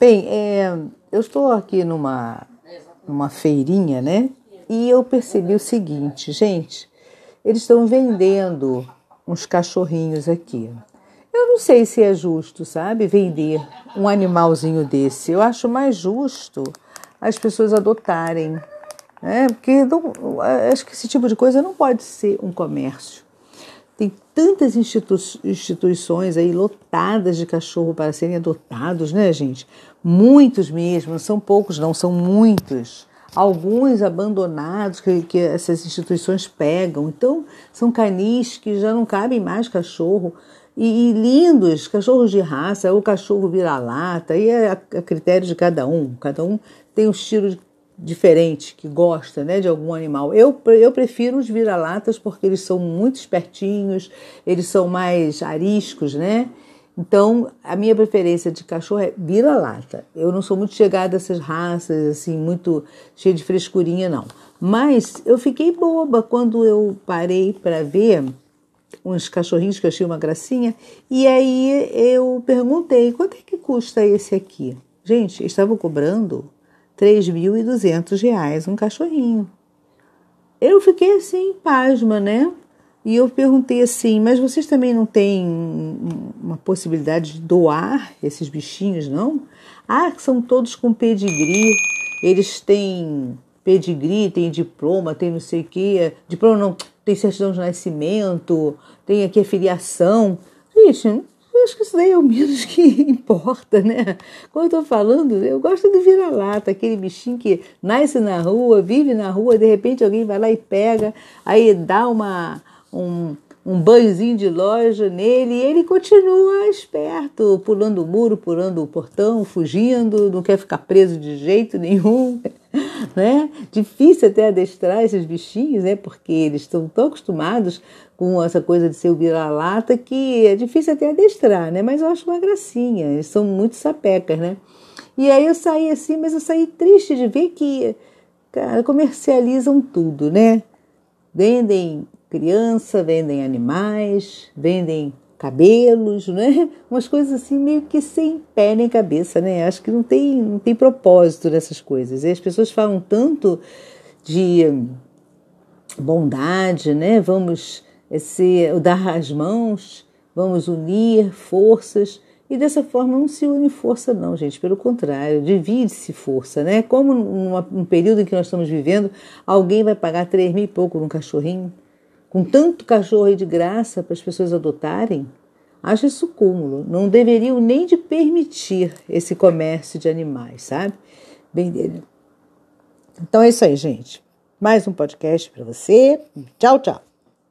Bem, é, eu estou aqui numa, numa feirinha, né? E eu percebi o seguinte, gente, eles estão vendendo uns cachorrinhos aqui. Eu não sei se é justo, sabe, vender um animalzinho desse. Eu acho mais justo as pessoas adotarem, né? Porque não, acho que esse tipo de coisa não pode ser um comércio. Tem tantas institu instituições aí lotadas de cachorro para serem adotados, né, gente? Muitos mesmo, são poucos, não, são muitos. Alguns abandonados que, que essas instituições pegam. Então, são canis que já não cabem mais cachorro. E, e lindos, cachorros de raça, ou cachorro vira-lata, aí é a, a critério de cada um. Cada um tem um estilo de diferente, que gosta né, de algum animal. Eu, eu prefiro os vira-latas porque eles são muito espertinhos, eles são mais ariscos, né? Então, a minha preferência de cachorro é vira-lata. Eu não sou muito chegada a essas raças, assim, muito cheia de frescurinha, não. Mas eu fiquei boba quando eu parei para ver uns cachorrinhos que eu achei uma gracinha. E aí eu perguntei, quanto é que custa esse aqui? Gente, estavam cobrando 3.200 reais um cachorrinho. Eu fiquei assim, pasma, né? E eu perguntei assim, mas vocês também não têm uma possibilidade de doar esses bichinhos, não? Ah, são todos com pedigree, eles têm pedigree, têm diploma, tem não sei o quê. Diploma não, tem certidão de nascimento, tem aqui a filiação. Gente, eu acho que isso daí é o menos que importa, né? Quando eu tô falando, eu gosto do vira-lata, aquele bichinho que nasce na rua, vive na rua, de repente alguém vai lá e pega, aí dá uma, um, um banhozinho de loja nele e ele continua esperto, pulando o muro, pulando o portão, fugindo, não quer ficar preso de jeito nenhum. Né? Difícil até adestrar esses bichinhos, né? porque eles estão tão acostumados com essa coisa de ser o vira-lata que é difícil até adestrar, né? Mas eu acho uma gracinha, eles são muito sapecas, né? E aí eu saí assim, mas eu saí triste de ver que, cara, comercializam tudo, né? Vendem criança, vendem animais, vendem cabelos, né? Umas coisas assim meio que sem pé nem cabeça, né? Acho que não tem, não tem propósito nessas coisas. E as pessoas falam tanto de bondade, né? Vamos esse, dar as mãos, vamos unir forças. E dessa forma não se une força, não, gente. Pelo contrário, divide-se força, né? Como num período em que nós estamos vivendo, alguém vai pagar três mil e pouco num cachorrinho, com tanto cachorro de graça para as pessoas adotarem, acho isso cúmulo. Não deveriam nem de permitir esse comércio de animais, sabe? Bem dele. Então é isso aí, gente. Mais um podcast para você. Tchau, tchau.